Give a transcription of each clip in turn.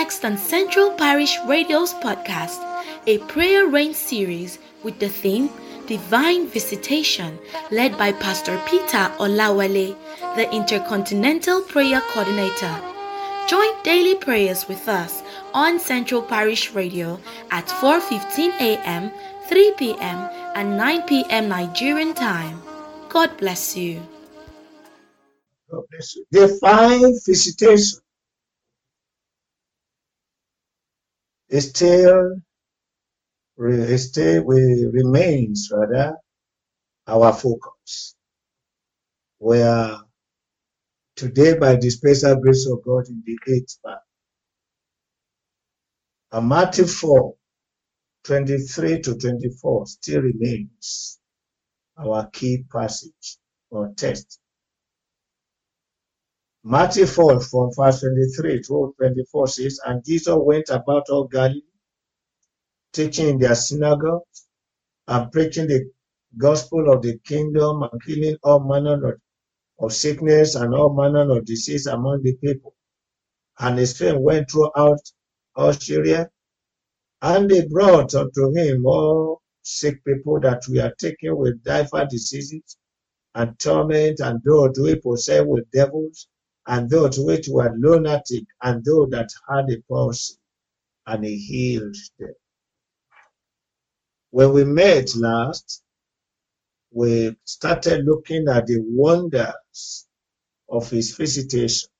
next on Central Parish Radio's podcast, a prayer rain series with the theme Divine Visitation, led by Pastor Peter Olawale, the Intercontinental Prayer Coordinator. Join daily prayers with us on Central Parish Radio at 4:15 a.m., 3 p.m., and 9 p.m. Nigerian time. God bless you. God bless you. Divine visitation is still, still we, remains rather our focus. Where today, by the special grace of God, in the eighth part, and Matthew 4, 23 to 24 still remains our key passage or text. Matthew 4 from verse 23 to 24 says, And Jesus went about all Galilee, teaching in their synagogues and preaching the gospel of the kingdom and healing all manner of, of sickness and all manner of disease among the people. And his fame went throughout all Syria, and they brought unto him all sick people that were taken with divers diseases and torment, and those who possessed with devils, and those which were lunatic, and those that had a palsy, and he healed them. When we met last, we started looking at the wonders of his visitation.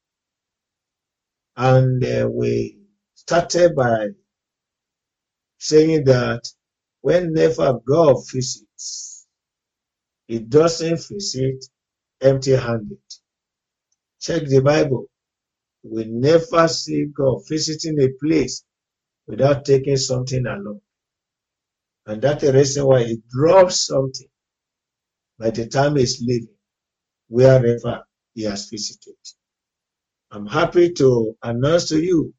And uh, we started by saying that whenever God visits, he doesn't visit empty handed. Check the Bible. We never see God visiting a place without taking something along. And that's the reason why he drops something by the time he's leaving, wherever he has visited. I'm happy to announce to you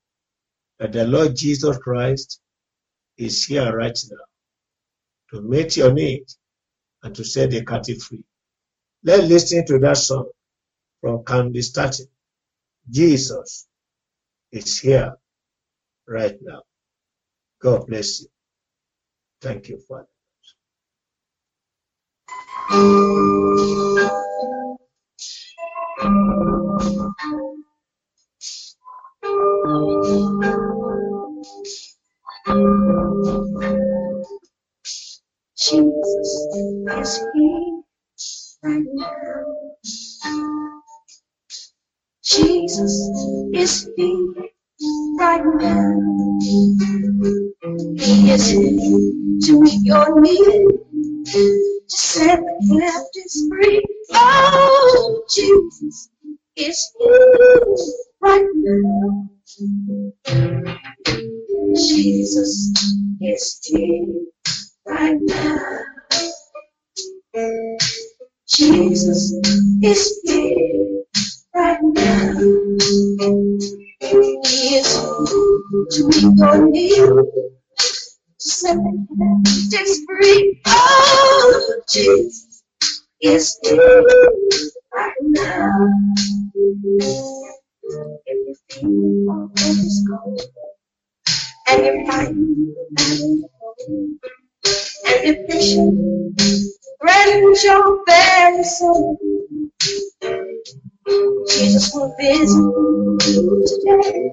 that the Lord Jesus Christ is here right now to meet your need and to set the captive free. Let's listen to that song from Candy Starting. Jesus is here right now. God bless you. Thank you, Father. Jesus is here right now. Jesus is here right now. He is here to meet your need, to set the captives free. Oh, Jesus is here right now. Jesus is here right now. Jesus is here right now. To meet your need, set captives free. Oh, Jesus is here right now. If you feel and you're fighting and and depression rend your very soul. Jesus will visit you today.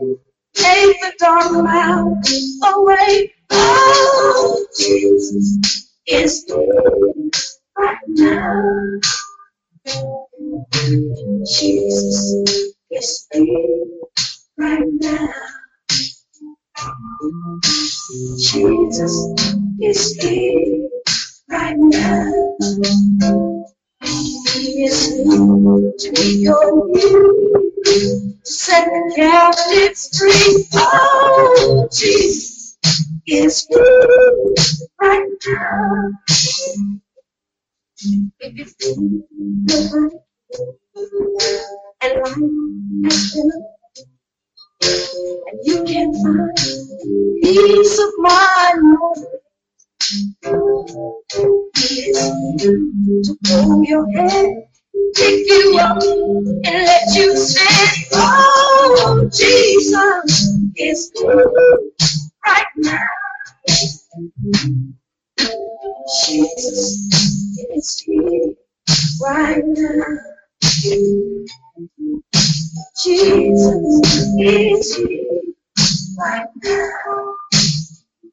Take the dark cloud away. Oh, Jesus is here right now. Jesus is here right now. Jesus is here right now. Is here to set the captives free. Oh, Jesus is here right now. And been and you can find peace of mind. To hold your hand pick you up and let you stand. Oh, Jesus is good right now. Jesus is here right now. Jesus is here right now.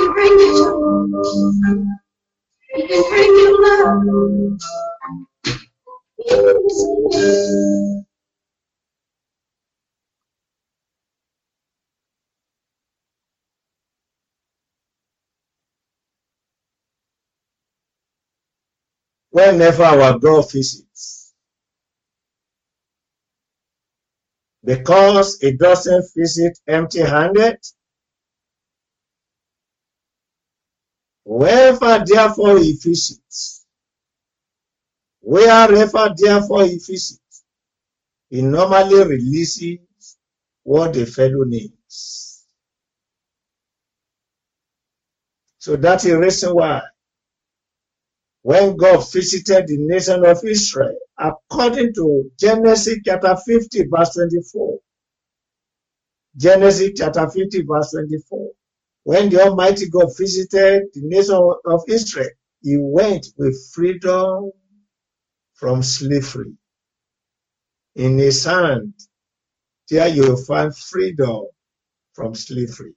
Can bring you joy. He can bring you love. He's Whenever our God visits, because it doesn't visit empty handed, wherever therefore he visits, wherever therefore he visits, he normally releases what the fellow needs. So that's the reason why when God visited the nation of Israel, according to Genesis chapter 50, verse 24. Genesis chapter 50, verse 24. When the Almighty God visited the nation of Israel, he went with freedom from slavery. In his hand, there you will find freedom from slavery.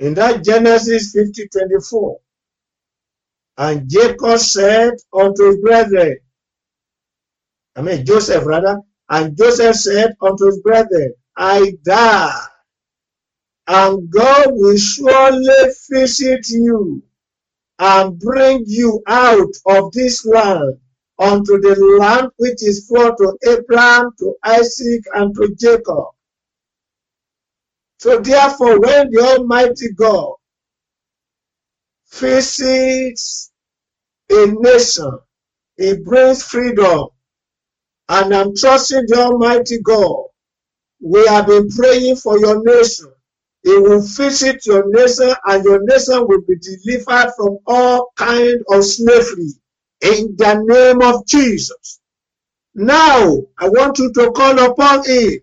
In that Genesis 50, 24, and Jacob said unto his brethren, I mean Joseph rather, and Joseph said unto his brethren, I die, and God will surely visit you and bring you out of this land unto the land which is for to Abraham, to Isaac, and to Jacob. So therefore, when the Almighty God visits a nation, he brings freedom. And I'm trusting the Almighty God. We have been praying for your nation. He will visit your nation and your nation will be delivered from all kind of slavery in the name of Jesus. Now, I want you to call upon him.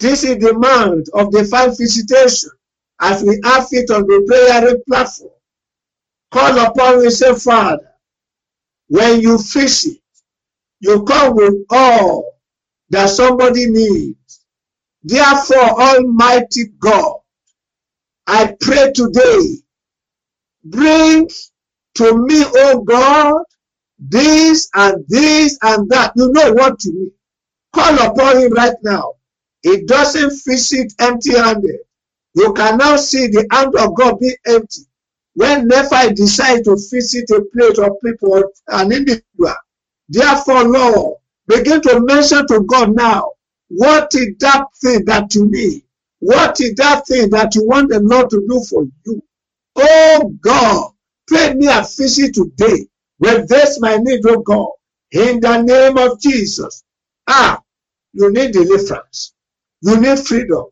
This is the demand of divine visitation as we have it on the prayer platform. Call upon him, say, Father, when you visit, you come with all that somebody needs. Therefore, Almighty God, I pray today, bring to me, oh God, this and this and that. You know what to me. Call upon him right now. It doesn't visit empty handed. You can now see the hand of God be empty. Whenever I decide to visit a place of people, an individual, therefore, Lord, begin to mention to God now, what is that thing that you need? What is that thing that you want the Lord to do for you? Oh God, pay me a visit today. This my need, oh God, in the name of Jesus. Ah, you need deliverance. You need freedom.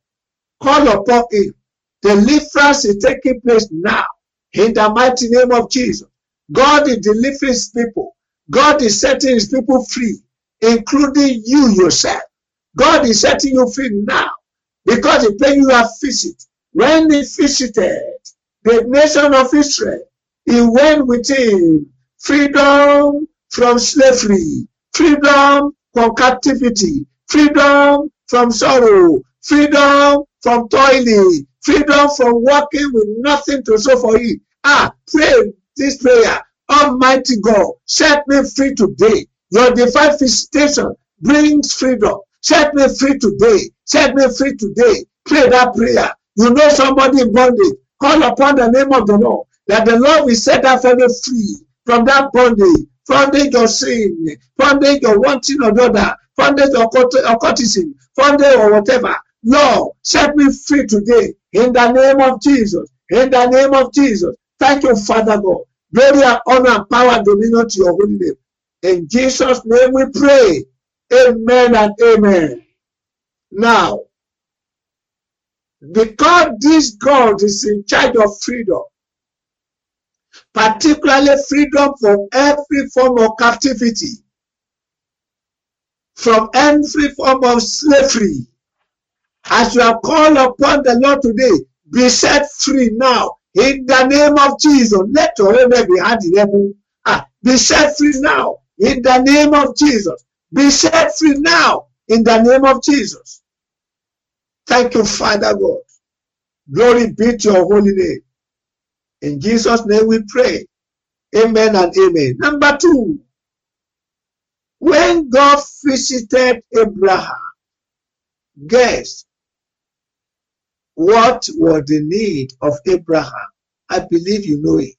Call upon him. Deliverance is taking place now. In the mighty name of Jesus. God is delivering his people. God is setting his people free, including you yourself. God is setting you free now because the place you have visited. When he visited the nation of Israel, he went with him freedom from slavery, freedom from captivity, freedom from sorrow, freedom from toiling, freedom from working with nothing to show for it. Ah, pray this prayer. Almighty God, set me free today. Your divine visitation brings freedom. Set me free today. Set me free today. Pray that prayer. You know somebody in bondage. Call upon the name of the Lord. That the Lord will set that fellow free from that bondage. bondage of sin, bondage of wanting another, bondage of occultism, bondage or whatever. Lord, set me free today in the name of Jesus. In the name of Jesus. Thank you, Father God. Glory and honor and power and dominion to your holy name. In Jesus' name we pray. Amen and amen. Now, because this God is in charge of freedom, particularly freedom from every form of captivity, from every form of slavery. As you have called upon the Lord today, be set free now in the name of Jesus. Let your amen be heard. Ah, be set free now in the name of Jesus. Be set free now in the name of Jesus. Thank you, Father God. Glory be to your holy name. In Jesus' name we pray. Amen and amen. Number two, when God visited Abraham, guess what was the need of Abraham? I believe you know it.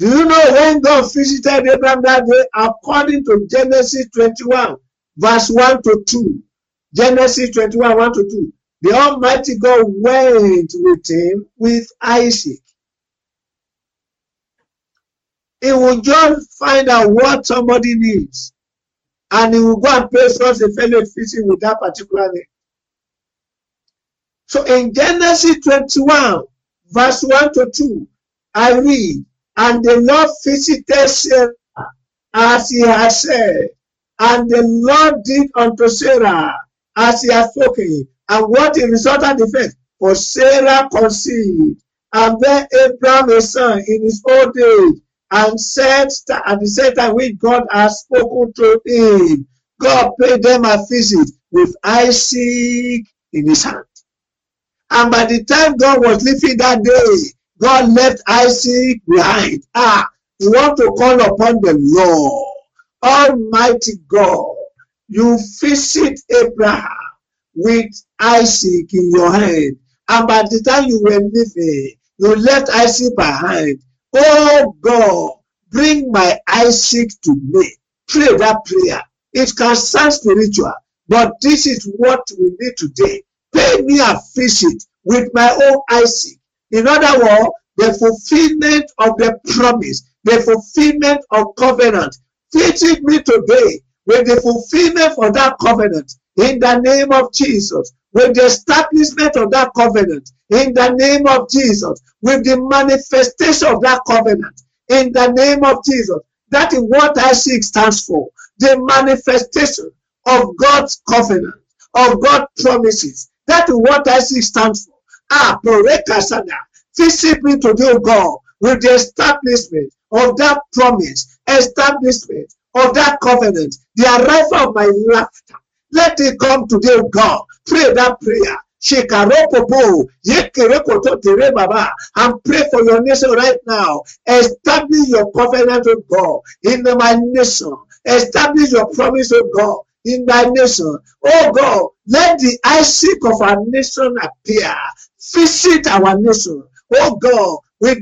Do you know when God visited Abraham that day? According to Genesis 21, verse 1 to 2. Genesis 21, 1 to 2. The Almighty God went with him with Isaac. He will just find out what somebody needs. And he will go and pay such a fellow visit with that particular name. So in Genesis 21, verse 1 to 2, I read, And the Lord visited Sarah as he had said, and the Lord did unto Sarah as he had spoken. And what the result of the? For Sarah conceived and bare Abraham a son in his old age, and said at the same time which God has spoken to him, God paid them a visit with Isaac in his hand. And by the time God was leaving that day, God left Isaac behind. Ah, you want to call upon the Lord, Almighty God. You visit Abraham with Isaac in your hand. And by the time you were leaving, you left Isaac behind. Oh God, bring my Isaac to me. Pray that prayer. It can sound spiritual, but this is what we need today. Pay me a visit with my own Isaac. In other words, the fulfillment of the promise, the fulfillment of covenant. Visit me today with the fulfillment of that covenant in the name of Jesus. With the establishment of that covenant in the name of Jesus. With the manifestation of that covenant in the name of Jesus. That is what Isaac stands for. The manifestation of God's covenant, of God's promises. That is what Isaac stands for. Ah, Porekasana. Visit me today, God, with the establishment of that promise, establishment of that covenant, the arrival of my laughter. Let it come to today, God. Pray that prayer. Shekaropopo, yekerekoto tere baba, and pray for your nation right now. Establish your covenant with God in my nation. Establish your promise with God in thy nation. Oh God, let the Isaac of our nation appear. Visit our nation. Oh God, with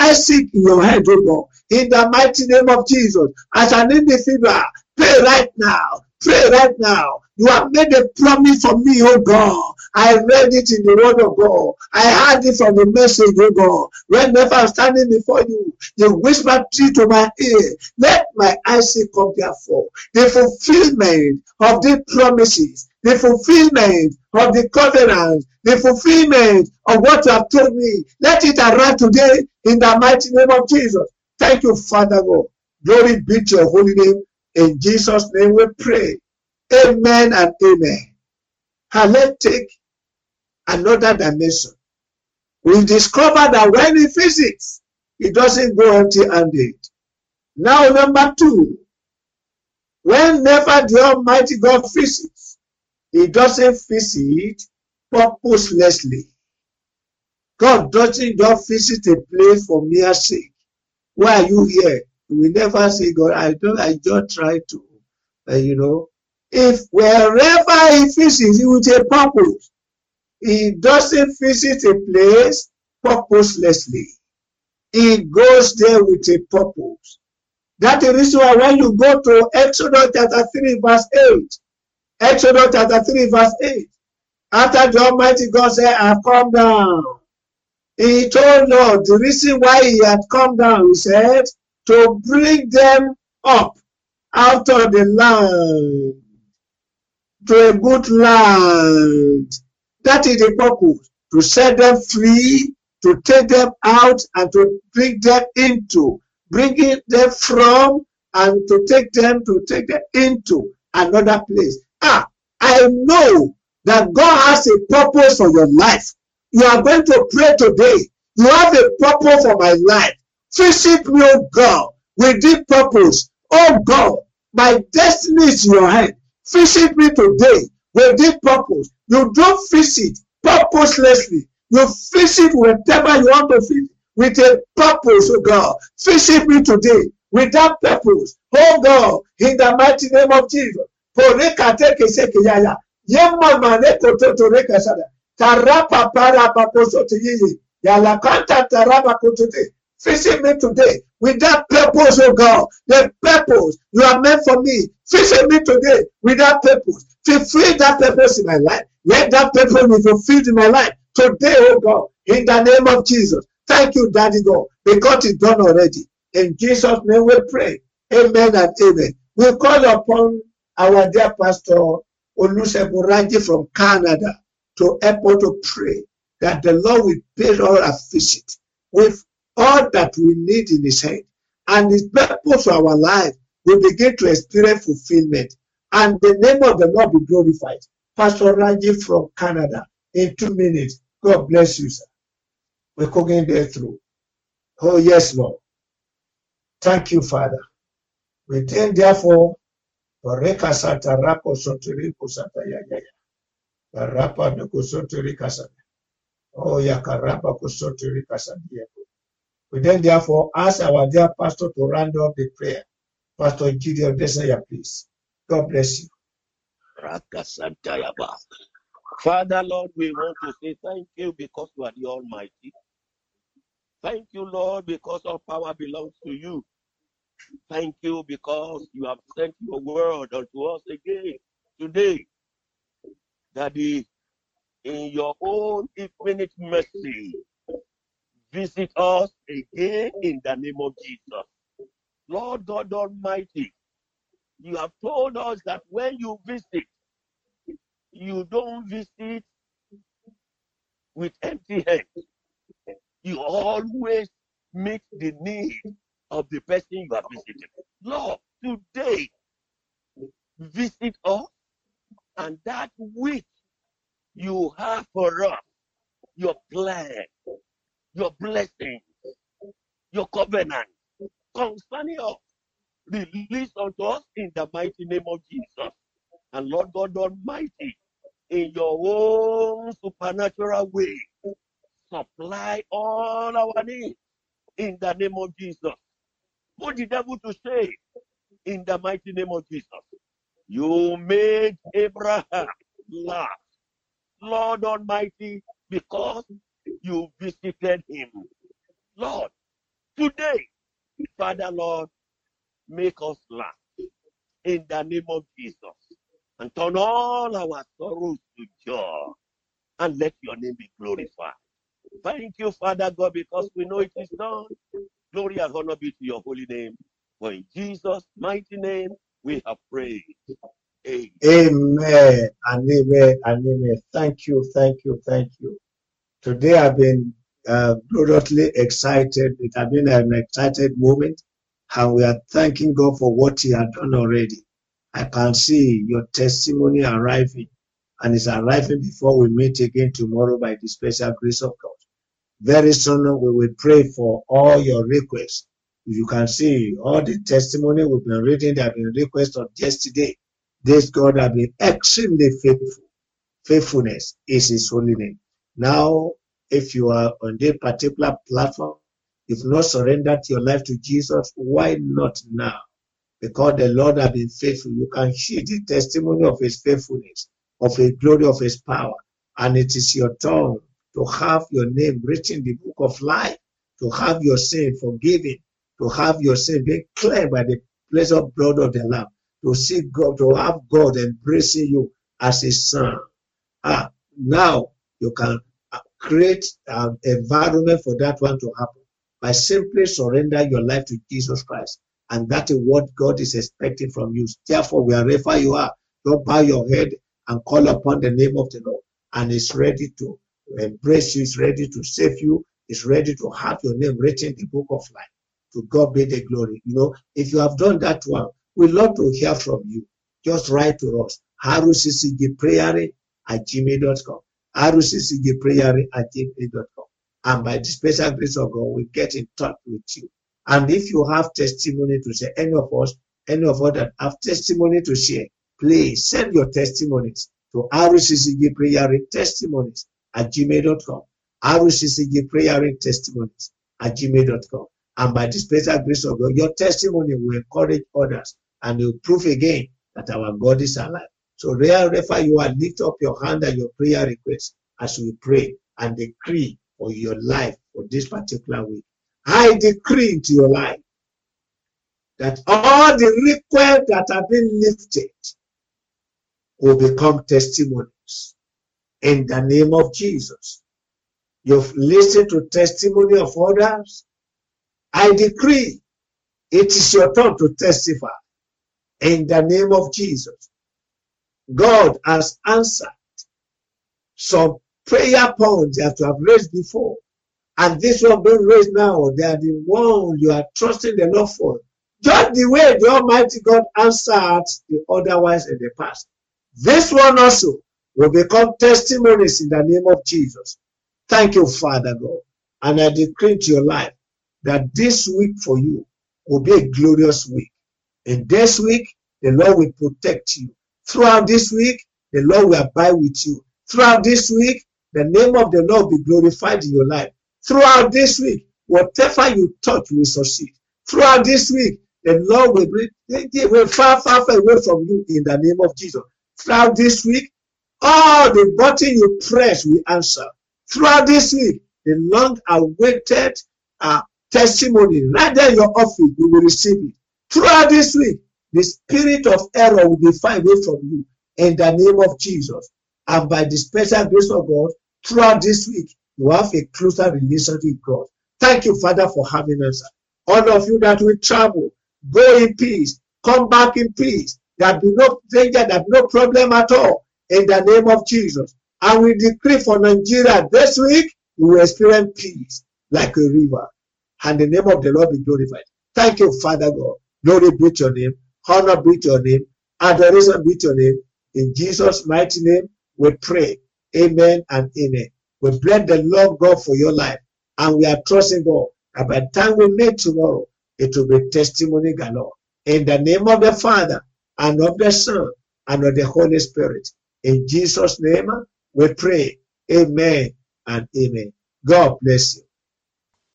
Isaac in your head, oh God, in the mighty name of Jesus, as an individual, pray right now. Pray right now. You have made a promise for me, oh God. I read it in the word of God. I heard it from the message, oh God. Whenever I'm standing before you, you whisper tree to my ear. Let my eyes see come therefore. The fulfillment of the promises, the fulfillment of the covenant, the fulfillment of what you have told me. Let it arrive today in the mighty name of Jesus. Thank you, Father God. Glory be to your holy name. In Jesus' name we pray. Amen and amen. And let's take another dimension. We discover that when he visits, he doesn't go empty handed. Now, number two, whenever the Almighty God visits, he doesn't visit purposelessly. God doesn't just visit a place for mere sake. Why are you here? We never see God, I don't, I just try to, uh, you know. If wherever he visits, he with a purpose. He doesn't visit a place purposelessly. He goes there with a purpose. That is the reason why when you go to Exodus chapter 3, verse 8, Exodus chapter 3, verse 8, after the Almighty God said, I have come down, he told Lord the reason why he had come down, he said, to bring them up out of the land to a good land. That is the purpose to set them free, to take them out, and to bring them into, bringing them from, and to take them to take them into another place. Ah, I know that God has a purpose for your life. You are going to pray today. You have a purpose for my life. Visit me, oh God, with this purpose. Oh God, my destiny is in your hand. Visit me today with this purpose. You don't visit purposelessly. You visit whatever you want to visit with a purpose, oh God. Visit me today with that purpose. Oh God, in the mighty name of Jesus. Tarapa para paposo te yiyi. Yala kanta kotote. Visit me today with that purpose, oh God. The purpose you are meant for me. Visit me today with that purpose. Fulfill that purpose in my life. Let that purpose be fulfilled in my life today, oh God. In the name of Jesus. Thank you, Daddy God, because it's done already. In Jesus' name we pray. Amen and amen. We call upon our dear pastor Olusegun Raji from Canada to help us to pray that the Lord will pay all a visit with all that we need in his hand. And his purpose for our life will begin to experience fulfillment. And the name of the Lord be glorified. Pastor Raji from Canada in two minutes. God bless you, sir. We're cooking there through. Oh, yes, Lord. Thank you, Father. We then therefore Reka sata rako sotiriko sata ya ya ya. Rapa nuko sotirika sata. Oh ya karapa kusotirika sata. We then therefore ask our dear pastor to round up the prayer. Pastor Gideon Desaya, please. God bless you. Father, Lord, we want to say thank you because you are the Almighty. Thank you, Lord, because all power belongs to you. Thank you because you have sent your word unto us again today. Daddy, in your own infinite mercy, visit us again in the name of Jesus. Lord God Almighty, you have told us that when you visit, you don't visit with empty hands. You always meet the need of the person you are visiting. Lord, today, visit us and that which you have for us, your plan, your blessing, your covenant concerning us, release unto us in the mighty name of Jesus. And Lord God Almighty, in your own supernatural way, supply all our needs in the name of Jesus. Put the devil to say in the mighty name of Jesus. You made Abraham laugh, Lord Almighty, because you visited him. Lord, today, Father Lord, make us laugh in the name of Jesus and turn all our sorrows to joy and let your name be glorified. Thank you, Father God, because we know it is done. Glory and honor be to your holy name. For in Jesus' mighty name we have prayed. Amen. Amen and amen and amen. Thank you, thank you, thank you. Today I've been uh, excited. It has been an excited moment, and we are thanking God for what He has done already. I can see your testimony arriving, and it's arriving before we meet again tomorrow by the special grace of God. Very soon we will pray for all your requests. You can see all the testimony we've been reading that have been requests of yesterday. This God has been extremely faithful. Faithfulness is His holy name. Now, if you are on this particular platform, if not surrendered your life to Jesus, why not now? Because the Lord has been faithful. You can hear the testimony of His faithfulness, of His glory, of His power, and it is your turn to have your name written in the book of life, to have your sin forgiven, to have your sin being cleansed by the pleasant blood of the Lamb, to see God, to have God embracing you as his son. Ah, now you can uh, create an environment for that one to happen by simply surrender your life to Jesus Christ. And that is what God is expecting from you. Therefore, wherever you are, don't bow your head and call upon the name of the Lord. And is ready to embrace you, is ready to save you, is ready to have your name written in the book of life. To God be the glory. You know, if you have done that one, we'd love to hear from you. Just write to us. haruccgprayer at gmail.com. haruccgprayer at gmail.com. And by the special grace of God, we get in touch with you. And if you have testimony to share, any of us, any of us that have testimony to share, please send your testimonies to RCCG Prayer Testimonies at gmail.com. RCCG Prayer Testimonies at gmail.com. And by the special grace of God, your testimony will encourage others and will prove again that our God is alive. So wherever you are, lift up your hand and your prayer request as we pray and decree for your life for this particular week. I decree into your life that all the requests that have been lifted will become testimonies in the name of Jesus. You've listened to testimony of others. I decree it is your turn to testify in the name of Jesus. God has answered some prayer points that you have raised before. And this one being raised now, they are the one you are trusting the Lord for. Just the way the Almighty God answered the otherwise in the past. This one also will become testimonies in the name of Jesus. Thank you, Father God. And I decree to your life that this week for you will be a glorious week. In this week, the Lord will protect you. Throughout this week, the Lord will abide with you. Throughout this week, the name of the Lord will be glorified in your life. Throughout this week, whatever you touch will succeed. Throughout this week, the Lord will bring they will far, far, far away from you in the name of Jesus. Throughout this week, all the button you press will answer. Throughout this week, the long-awaited uh, testimony right there in your office, you will receive it. Throughout this week, the spirit of error will be far away from you in the name of Jesus. And by the special grace of God, throughout this week, you have a closer relationship with God. Thank you, Father, for having us. All of you that will travel, go in peace, come back in peace. There be no danger, there be no problem at all in the name of Jesus. And we decree for Nigeria this week, we will experience peace like a river. And the name of the Lord be glorified. Thank you, Father God. Glory be to your name. Honor be to your name. Adoration be to your name. In Jesus' mighty name, we pray. Amen and amen. We bless the Lord God for your life. And we are trusting God that by the time we meet tomorrow, it will be testimony galore. In the name of the Father and of the Son and of the Holy Spirit. In Jesus' name, we pray. Amen and amen. God bless you.